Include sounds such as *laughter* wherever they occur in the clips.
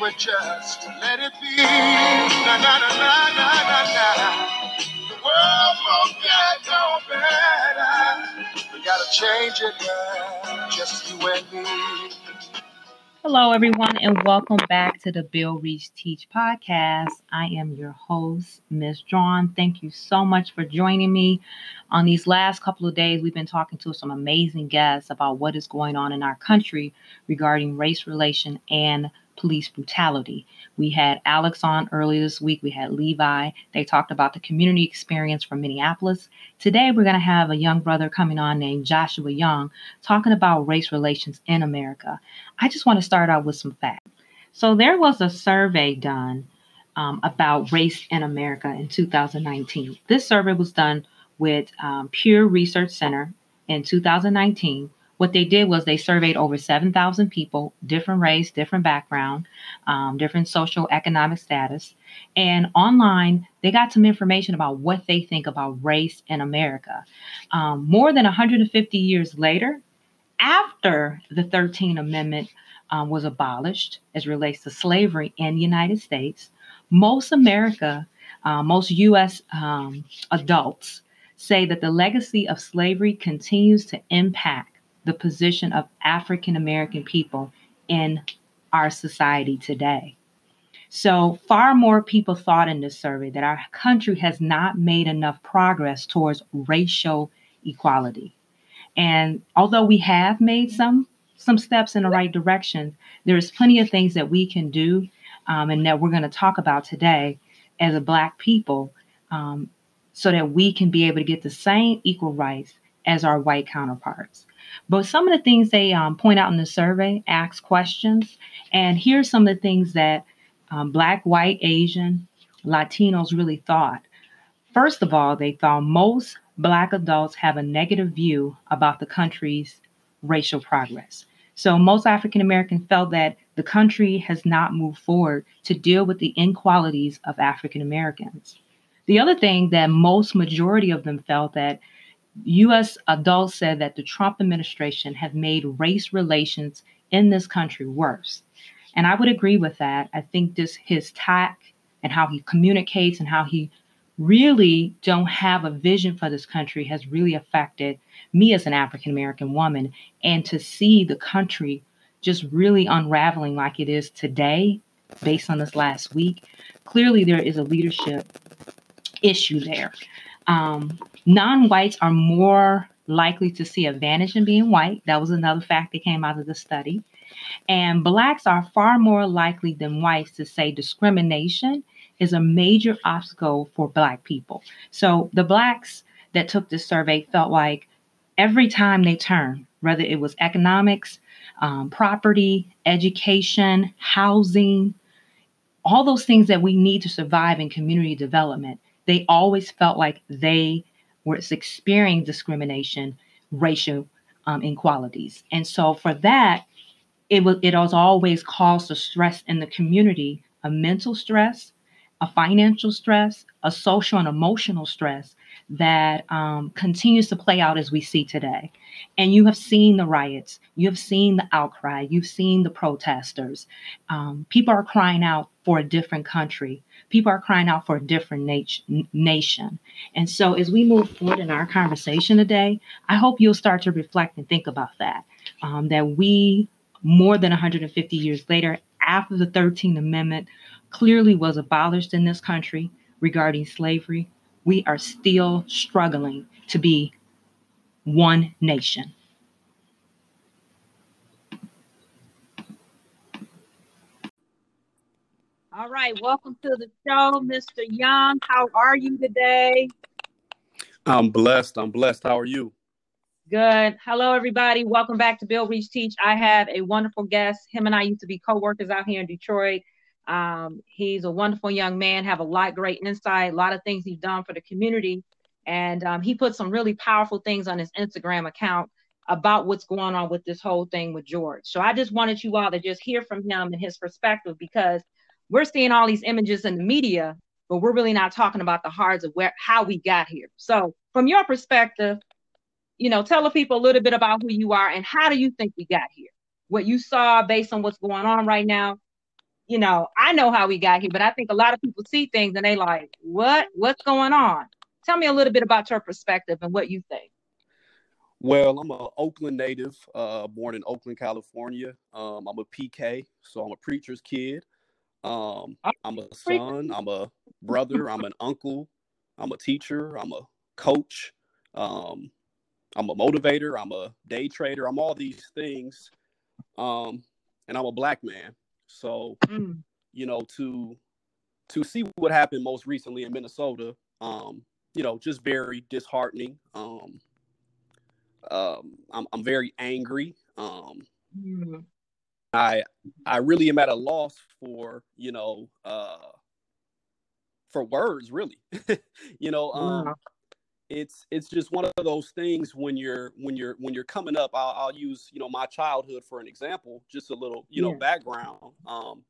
would just let it be. Na na na na na na na. The world won't get no better. We gotta change it now, just you and me. Hello, everyone, and welcome back to the Build Reach Teach podcast. I am your host, Miss Drawn. Thank you so much for joining me. On these last couple of days, we've been talking to some amazing guests about what is going on in our country regarding race relation and police brutality. We had Alex on earlier this week. We had Levi. They talked about the community experience from Minneapolis. Today, we're going to have a young brother coming on named Joshua Young talking about race relations in America. I just want to start out with some facts. So, there was a survey done um, about race in America in 2019. This survey was done with um, Research Center in 2019 what they did was they surveyed over 7,000 people, different race, different background, um, different social economic status. And online, they got some information about what they think about race in America. Um, more than 150 years later, after the 13th Amendment um, was abolished as relates to slavery in the United States, most America, uh, most U.S. Um, adults say that the legacy of slavery continues to impact the position of African American people in our society today. So, far more people thought in this survey that our country has not made enough progress towards racial equality. And although we have made some some steps in the right direction, there's plenty of things that we can do um, and that we're going to talk about today as a Black people um, so that we can be able to get the same equal rights as our white counterparts. But some of the things they um, point out in the survey ask questions. And here's some of the things that um, Black, white, Asian, Latinos really thought. First of all, they thought most Black adults have a negative view about the country's racial progress. So most African Americans felt that the country has not moved forward to deal with the inequalities of African Americans. The other thing that most majority of them felt that U.S. adults said that the Trump administration have made race relations in this country worse. And I would agree with that. I think this his tact and how he communicates and how he really don't have a vision for this country has really affected me as an African American woman. And to see the country just really unraveling like it is today, based on this last week, clearly there is a leadership issue there. Um, non whites are more likely to see advantage in being white. That was another fact that came out of the study. And blacks are far more likely than whites to say discrimination is a major obstacle for black people. So the blacks that took this survey felt like every time they turn, whether it was economics, um, property, education, housing, all those things that we need to survive in community development, they always felt like they were experiencing discrimination, racial um, inequalities. And so for that, it was it was always caused a stress in the community, a mental stress, a financial stress, a social and emotional stress that um, continues to play out as we see today. And you have seen the riots, you have seen the outcry, you've seen the protesters. Um, people are crying out for a different country. People are crying out for a different nat- nation. And so, as we move forward in our conversation today, I hope you'll start to reflect and think about that. Um, that we, more than 150 years later, after the 13th Amendment clearly was abolished in this country regarding slavery, we are still struggling to be one nation. All right, welcome to the show, Mr. Young. How are you today? I'm blessed. I'm blessed. How are you? Good. Hello, everybody. Welcome back to Build Reach Teach. I have a wonderful guest. Him and I used to be co-workers out here in Detroit. Um, he's a wonderful young man, have a lot great insight, a lot of things he's done for the community. And um, he put some really powerful things on his Instagram account about what's going on with this whole thing with George. So I just wanted you all to just hear from him and his perspective because we're seeing all these images in the media, but we're really not talking about the hearts of where how we got here. So from your perspective, you know, tell the people a little bit about who you are and how do you think we got here? What you saw based on what's going on right now, you know, I know how we got here, but I think a lot of people see things and they like, what? What's going on? Tell me a little bit about your perspective and what you think. Well, I'm a Oakland native, uh, born in Oakland, California. Um, I'm a PK, so I'm a preacher's kid. Um, I'm a son, I'm a brother, I'm an uncle, I'm a teacher, I'm a coach, um, I'm a motivator, I'm a day trader, I'm all these things. Um, and I'm a black man. So, mm. you know, to to see what happened most recently in Minnesota, um, you know, just very disheartening. Um, um, I'm, I'm very angry. Um, mm. I I really am at a loss for you know uh, for words, really. *laughs* you know, um, yeah. it's it's just one of those things when you're when you're when you're coming up. I'll, I'll use you know my childhood for an example, just a little you know background. Um,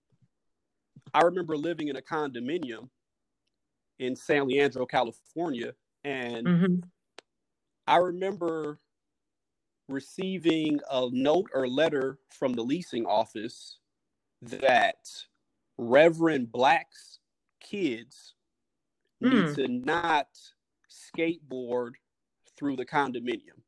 I remember living in a condominium in San Leandro, California, and mm-hmm. I remember receiving a note or letter from the leasing office that Reverend Black's kids mm. need hmm. to not skateboard through the condominium.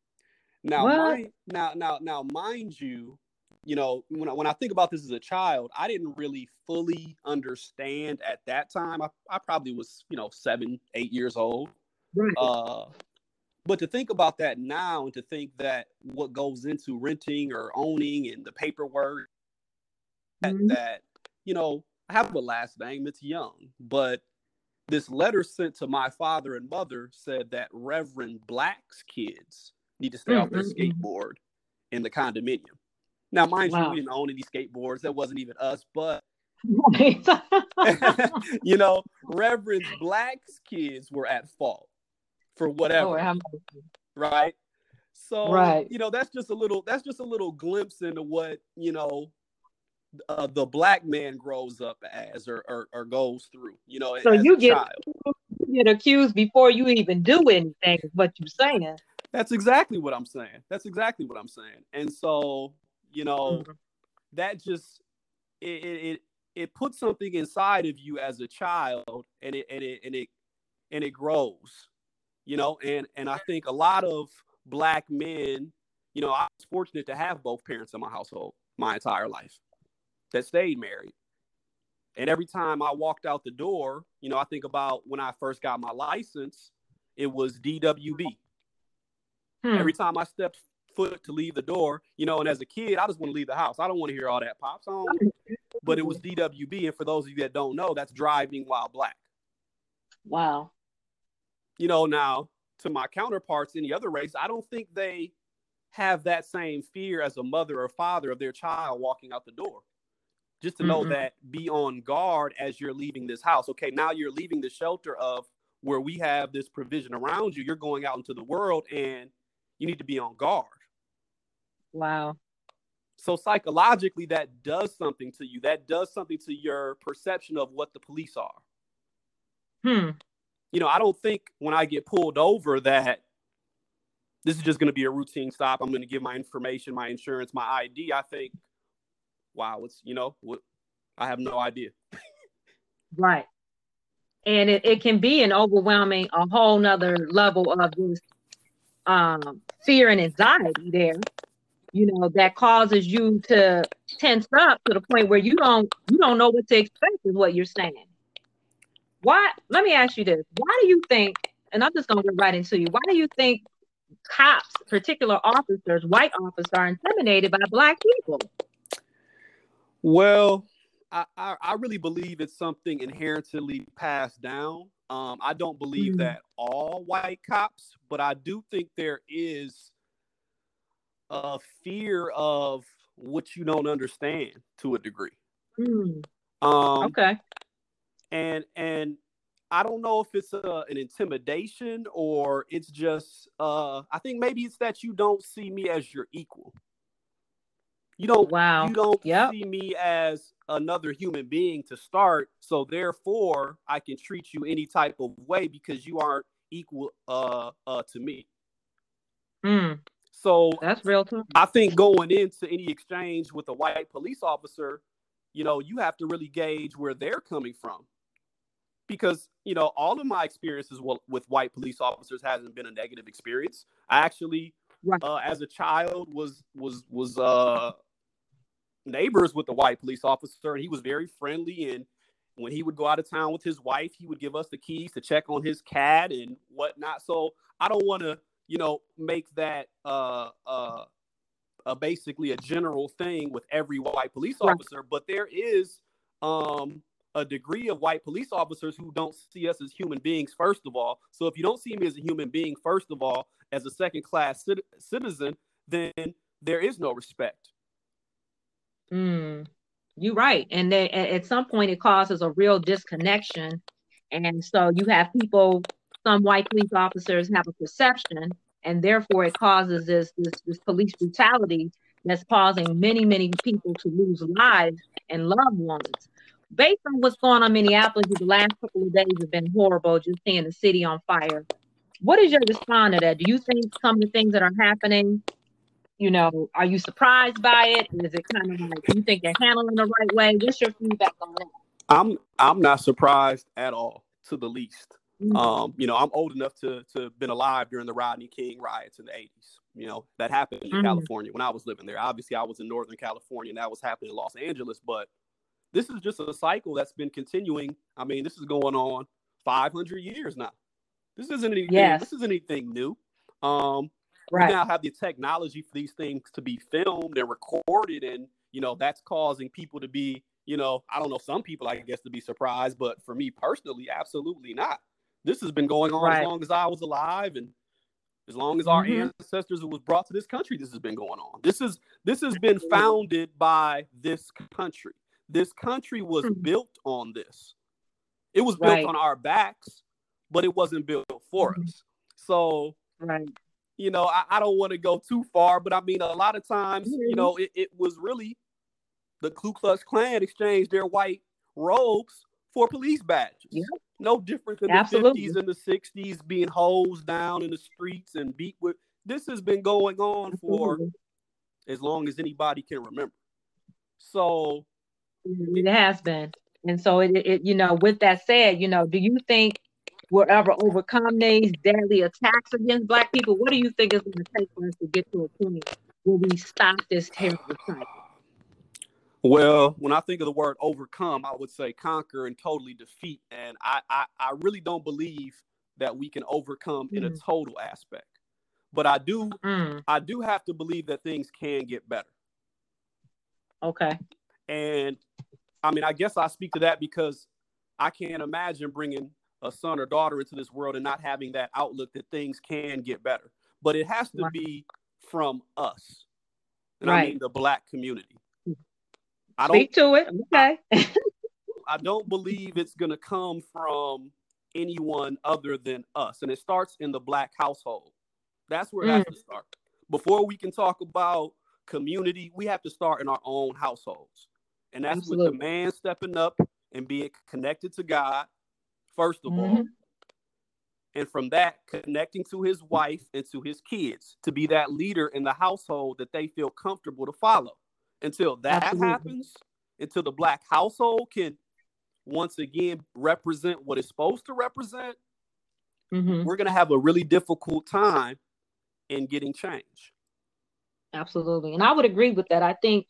Now, mind, now, now, now, mind you, you know, when I, when I think about this as a child, I didn't really fully understand at that time. I, I probably was, you know, seven, eight years old. Right. Uh, but to think about that now and to think that what goes into renting or owning and the paperwork mm-hmm. that, you know, I have a last name, it's Young, but this letter sent to my father and mother said that Reverend Black's kids need to stay mm-hmm. off their mm-hmm. skateboard in the condominium. Now, mind wow. you, we didn't own any skateboards. That wasn't even us, but *laughs* *laughs* you know, Reverend Black's kids were at fault for whatever. Oh, right. So right. you know, that's just a little that's just a little glimpse into what, you know, uh, the black man grows up as or, or, or goes through, you know. So you get, you get accused before you even do anything, is what you're saying. That's exactly what I'm saying. That's exactly what I'm saying. And so, you know, mm-hmm. that just it, it it puts something inside of you as a child and it and it and it and it grows you know, and and I think a lot of black men, you know, I was fortunate to have both parents in my household my entire life that stayed married. And every time I walked out the door, you know, I think about when I first got my license, it was DWB. Hmm. Every time I stepped foot to leave the door, you know, and as a kid, I just want to leave the house. I don't want to hear all that pop song. But it was DWB. And for those of you that don't know, that's driving while black. Wow you know, now to my counterparts in the other race, I don't think they have that same fear as a mother or father of their child walking out the door. Just to know mm-hmm. that be on guard as you're leaving this house. Okay, now you're leaving the shelter of where we have this provision around you. You're going out into the world and you need to be on guard. Wow. So psychologically, that does something to you. That does something to your perception of what the police are. Hmm you know, I don't think when I get pulled over that this is just going to be a routine stop. I'm going to give my information, my insurance, my ID. I think, wow, it's, you know, what, I have no idea. right. And it, it can be an overwhelming, a whole nother level of this um, fear and anxiety there, you know, that causes you to tense up to the point where you don't, you don't know what to expect is what you're saying why let me ask you this. Why do you think and i'm just going to get right into you. Why do you think cops particular officers white officers are intimidated by black people? Well i i, I really believe it's something inherently passed down. Um, i don't believe mm-hmm. that all white cops but i do think there is a fear of what you don't understand to a degree. Mm. um, okay and and I don't know if it's a, an intimidation or it's just uh I think maybe it's that you don't see me as your equal. You don't wow. you don't yep. see me as another human being to start, so therefore I can treat you any type of way because you aren't equal uh uh to me. Mm. So that's real too. I think going into any exchange with a white police officer, you know, you have to really gauge where they're coming from. Because, you know, all of my experiences with white police officers hasn't been a negative experience. I actually, right. uh, as a child, was was was uh, neighbors with the white police officer, and he was very friendly. And when he would go out of town with his wife, he would give us the keys to check on his cat and whatnot. So I don't want to, you know, make that uh, uh, uh, basically a general thing with every white police officer, right. but there is um, a degree of white police officers who don't see us as human beings, first of all. So if you don't see me as a human being, first of all, as a second class cit- citizen, then there is no respect. Mm, you're right. And at some point, it causes a real disconnection. And so you have people, some white police officers have a perception and therefore it causes this, this this police brutality that's causing many many people to lose lives and loved ones. Based on what's going on in Minneapolis, the last couple of days have been horrible. Just seeing the city on fire. What is your response to that? Do you think some of the things that are happening, you know, are you surprised by it? Is it kind of like you think they're handling the right way? What's your feedback on that? I'm I'm not surprised at all, to the least. Mm-hmm. Um, you know, I'm old enough to to been alive during the Rodney King riots in the 80s. You know, that happened in mm-hmm. California when I was living there. Obviously, I was in Northern California and that was happening in Los Angeles, but this is just a cycle that's been continuing. I mean, this is going on 500 years now. This isn't anything. Yes. This isn't anything new. Um, right. We now have the technology for these things to be filmed and recorded, and you know that's causing people to be, you know, I don't know, some people I guess to be surprised, but for me personally, absolutely not. This has been going on right. as long as I was alive and as long as our mm-hmm. ancestors was brought to this country, this has been going on. This is this has been founded by this country. This country was mm-hmm. built on this. It was built right. on our backs, but it wasn't built for mm-hmm. us. So, right. you know, I, I don't want to go too far, but I mean, a lot of times, you know, it, it was really the Ku Klux Klan exchanged their white robes for police badges. Yep. No different than Absolutely. the 50s and the 60s being hosed down in the streets and beat with. This has been going on for Absolutely. as long as anybody can remember. So it has been. And so it, it you know, with that said, you know, do you think we'll ever overcome these deadly attacks against black people? What do you think is going to take for us to get to a point where we stop this terrible cycle? Well, when I think of the word overcome, I would say conquer and totally defeat. And I, I, I really don't believe that we can overcome mm. in a mm. total aspect. But I do mm. I do have to believe that things can get better. Okay. And I mean, I guess I speak to that because I can't imagine bringing a son or daughter into this world and not having that outlook that things can get better. But it has to be from us. And right. I mean the black community. I don't speak to it. Okay. I, *laughs* I don't believe it's gonna come from anyone other than us. And it starts in the black household. That's where it mm. has to start. Before we can talk about community, we have to start in our own households. And that's Absolutely. with the man stepping up and being connected to God, first of mm-hmm. all. And from that, connecting to his wife and to his kids to be that leader in the household that they feel comfortable to follow until that Absolutely. happens, until the black household can once again represent what it's supposed to represent, mm-hmm. we're going to have a really difficult time in getting change. Absolutely. And I would agree with that. I think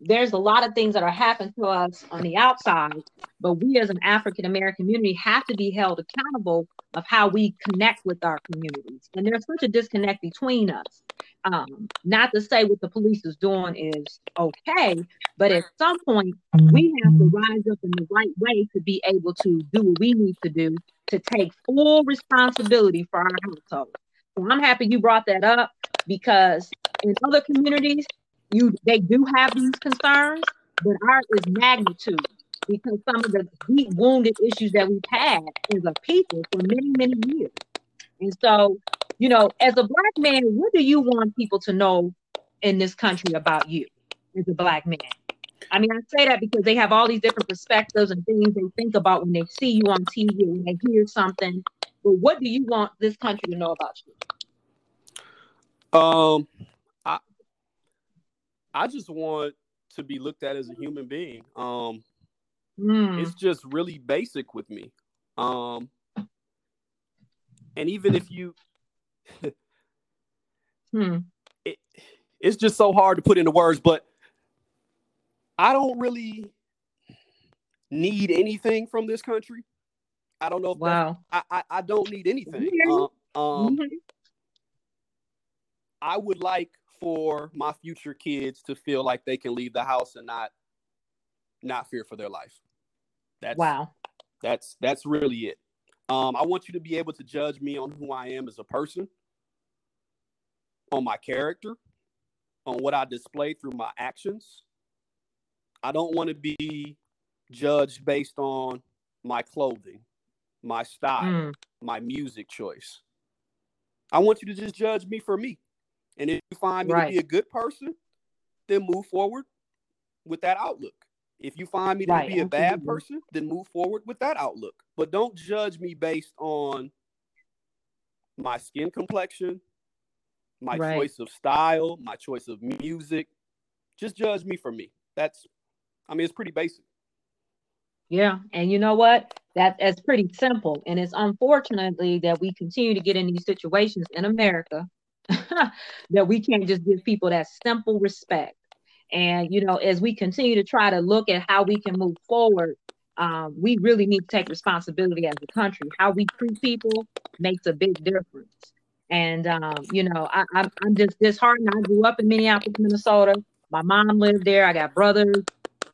there's a lot of things that are happening to us on the outside, but we as an African American community have to be held accountable of how we connect with our communities. And there's such a disconnect between us. Um, not to say what the police is doing is okay, but at some point we have to rise up in the right way to be able to do what we need to do to take full responsibility for our household. So I'm happy you brought that up because in other communities, you they do have these concerns, but ours is magnitude because some of the deep wounded issues that we've had as a people for many, many years. And so, you know, as a black man, what do you want people to know in this country about you as a black man? I mean, I say that because they have all these different perspectives and things they think about when they see you on TV, when they hear something. But what do you want this country to know about you? Um, I just want to be looked at as a human being. Um, Mm. it's just really basic with me. Um, and even if you, Hmm. it, it's just so hard to put into words, but I don't really need anything from this country. I don't know if Wow. I, I I don't need anything. Um, um, Mhm. I would like for my future kids to feel like they can leave the house and not not fear for their life. That's Wow. that's that's really it. Um, I want you to be able to judge me on who I am as a person, on my character, on what I display through my actions. I don't want to be judged based on my clothing, my style, Mm. my music choice. I want you to just judge me for me. And if you find me Right. to be a good person, then move forward with that outlook. If you find me to Right, be a bad person, then move forward with that outlook. But don't judge me based on my skin complexion, my Right. choice of style, my choice of music. Just judge me for me. That's, I mean, it's pretty basic. Yeah, and you know what? That that's pretty simple, and it's unfortunately that we continue to get in these situations in America *laughs* that we can't just give people that simple respect. And you know, as we continue to try to look at how we can move forward, um, we really need to take responsibility as a country. How we treat people makes a big difference. And um, you know, I, I'm I'm just disheartened. I grew up in Minneapolis, Minnesota. My mom lived there. I got brothers.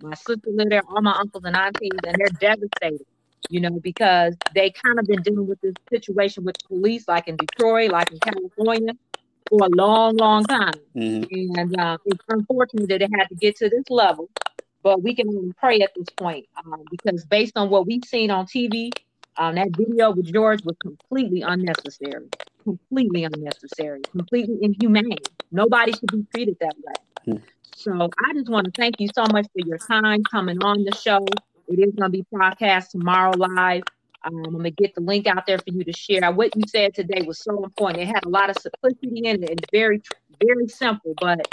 My sister lived there, all my uncles and aunties, and they're devastated, you know, because they kind of been dealing with this situation with police, like in Detroit, like in California, for a long, long time. Mhm. And uh, it's unfortunate that it had to get to this level, but we can only pray at this point um, because based on what we've seen on TV, um, that video with George was completely unnecessary, completely unnecessary, completely inhumane. Nobody should be treated that way. Hmm. So I just want to thank you so much for your time coming on the show. It is going to be broadcast tomorrow live. Um, I'm going to get the link out there for you to share. What you said today was so important. It had a lot of simplicity in it and very, very simple. But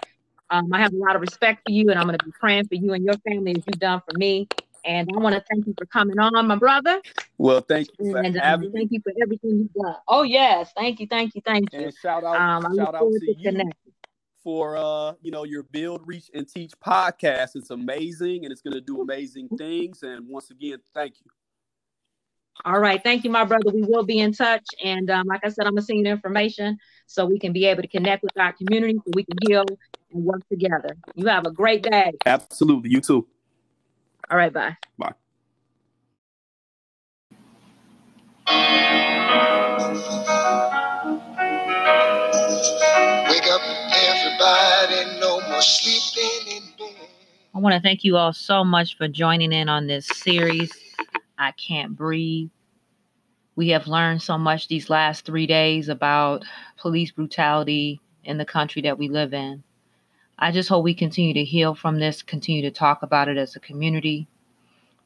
um, I have a lot of respect for you, and I'm going to be praying for you and your family as you've done for me. And I want to thank you for coming on, my brother. Well, thank you for And um, thank you for everything you've done. Oh, yes. Thank you, thank you, thank you. And shout out, Um, shout out to to you connecting. for uh, you know, your Build, Reach, and Teach podcast. It's amazing and it's gonna do amazing things. And once again, thank you. All right. Thank you, my brother. We will be in touch. And um, like I said, I'm going to send you information so we can be able to connect with our community so we can heal and work together. You have a great day. Absolutely. You too. All right. Bye. Bye. Wake up, everybody, no more sleeping in bed. I want to thank you all so much for joining in on this series. I can't breathe. We have learned so much these last three days about police brutality in the country that we live in. I just hope we continue to heal from this, continue to talk about it as a community.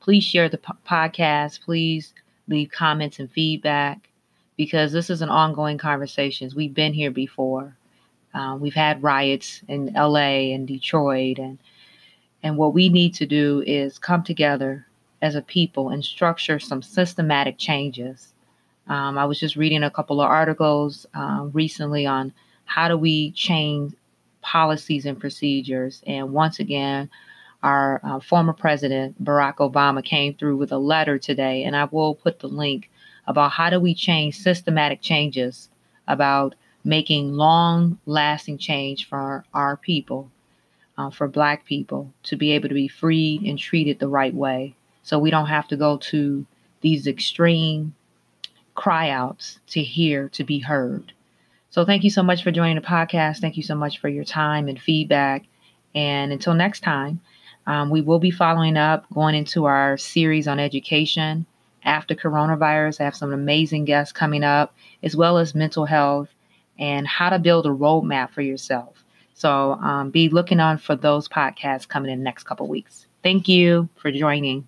Please share the po- podcast. Please leave comments and feedback because this is an ongoing conversation. We've been here before. Uh, we've had riots in LA and Detroit and and what we need to do is come together as a people and structure some systematic changes. Um, I was just reading a couple of articles uh, recently on how do we change policies and procedures. And once again, our uh, former president, Barack Obama, came through with a letter today, and I will put the link about how do we change systematic changes about making long lasting change for our people uh, for Black people to be able to be freed and treated the right way. So we don't have to go to these extreme cryouts to hear, to be heard. So thank you so much for joining the podcast. Thank you so much for your time and feedback. And until next time, um, we will be following up, going into our series on education after coronavirus. I have some amazing guests coming up, as well as mental health and how to build a roadmap for yourself. So um, be looking on for those podcasts coming in the next couple weeks. Thank you for joining.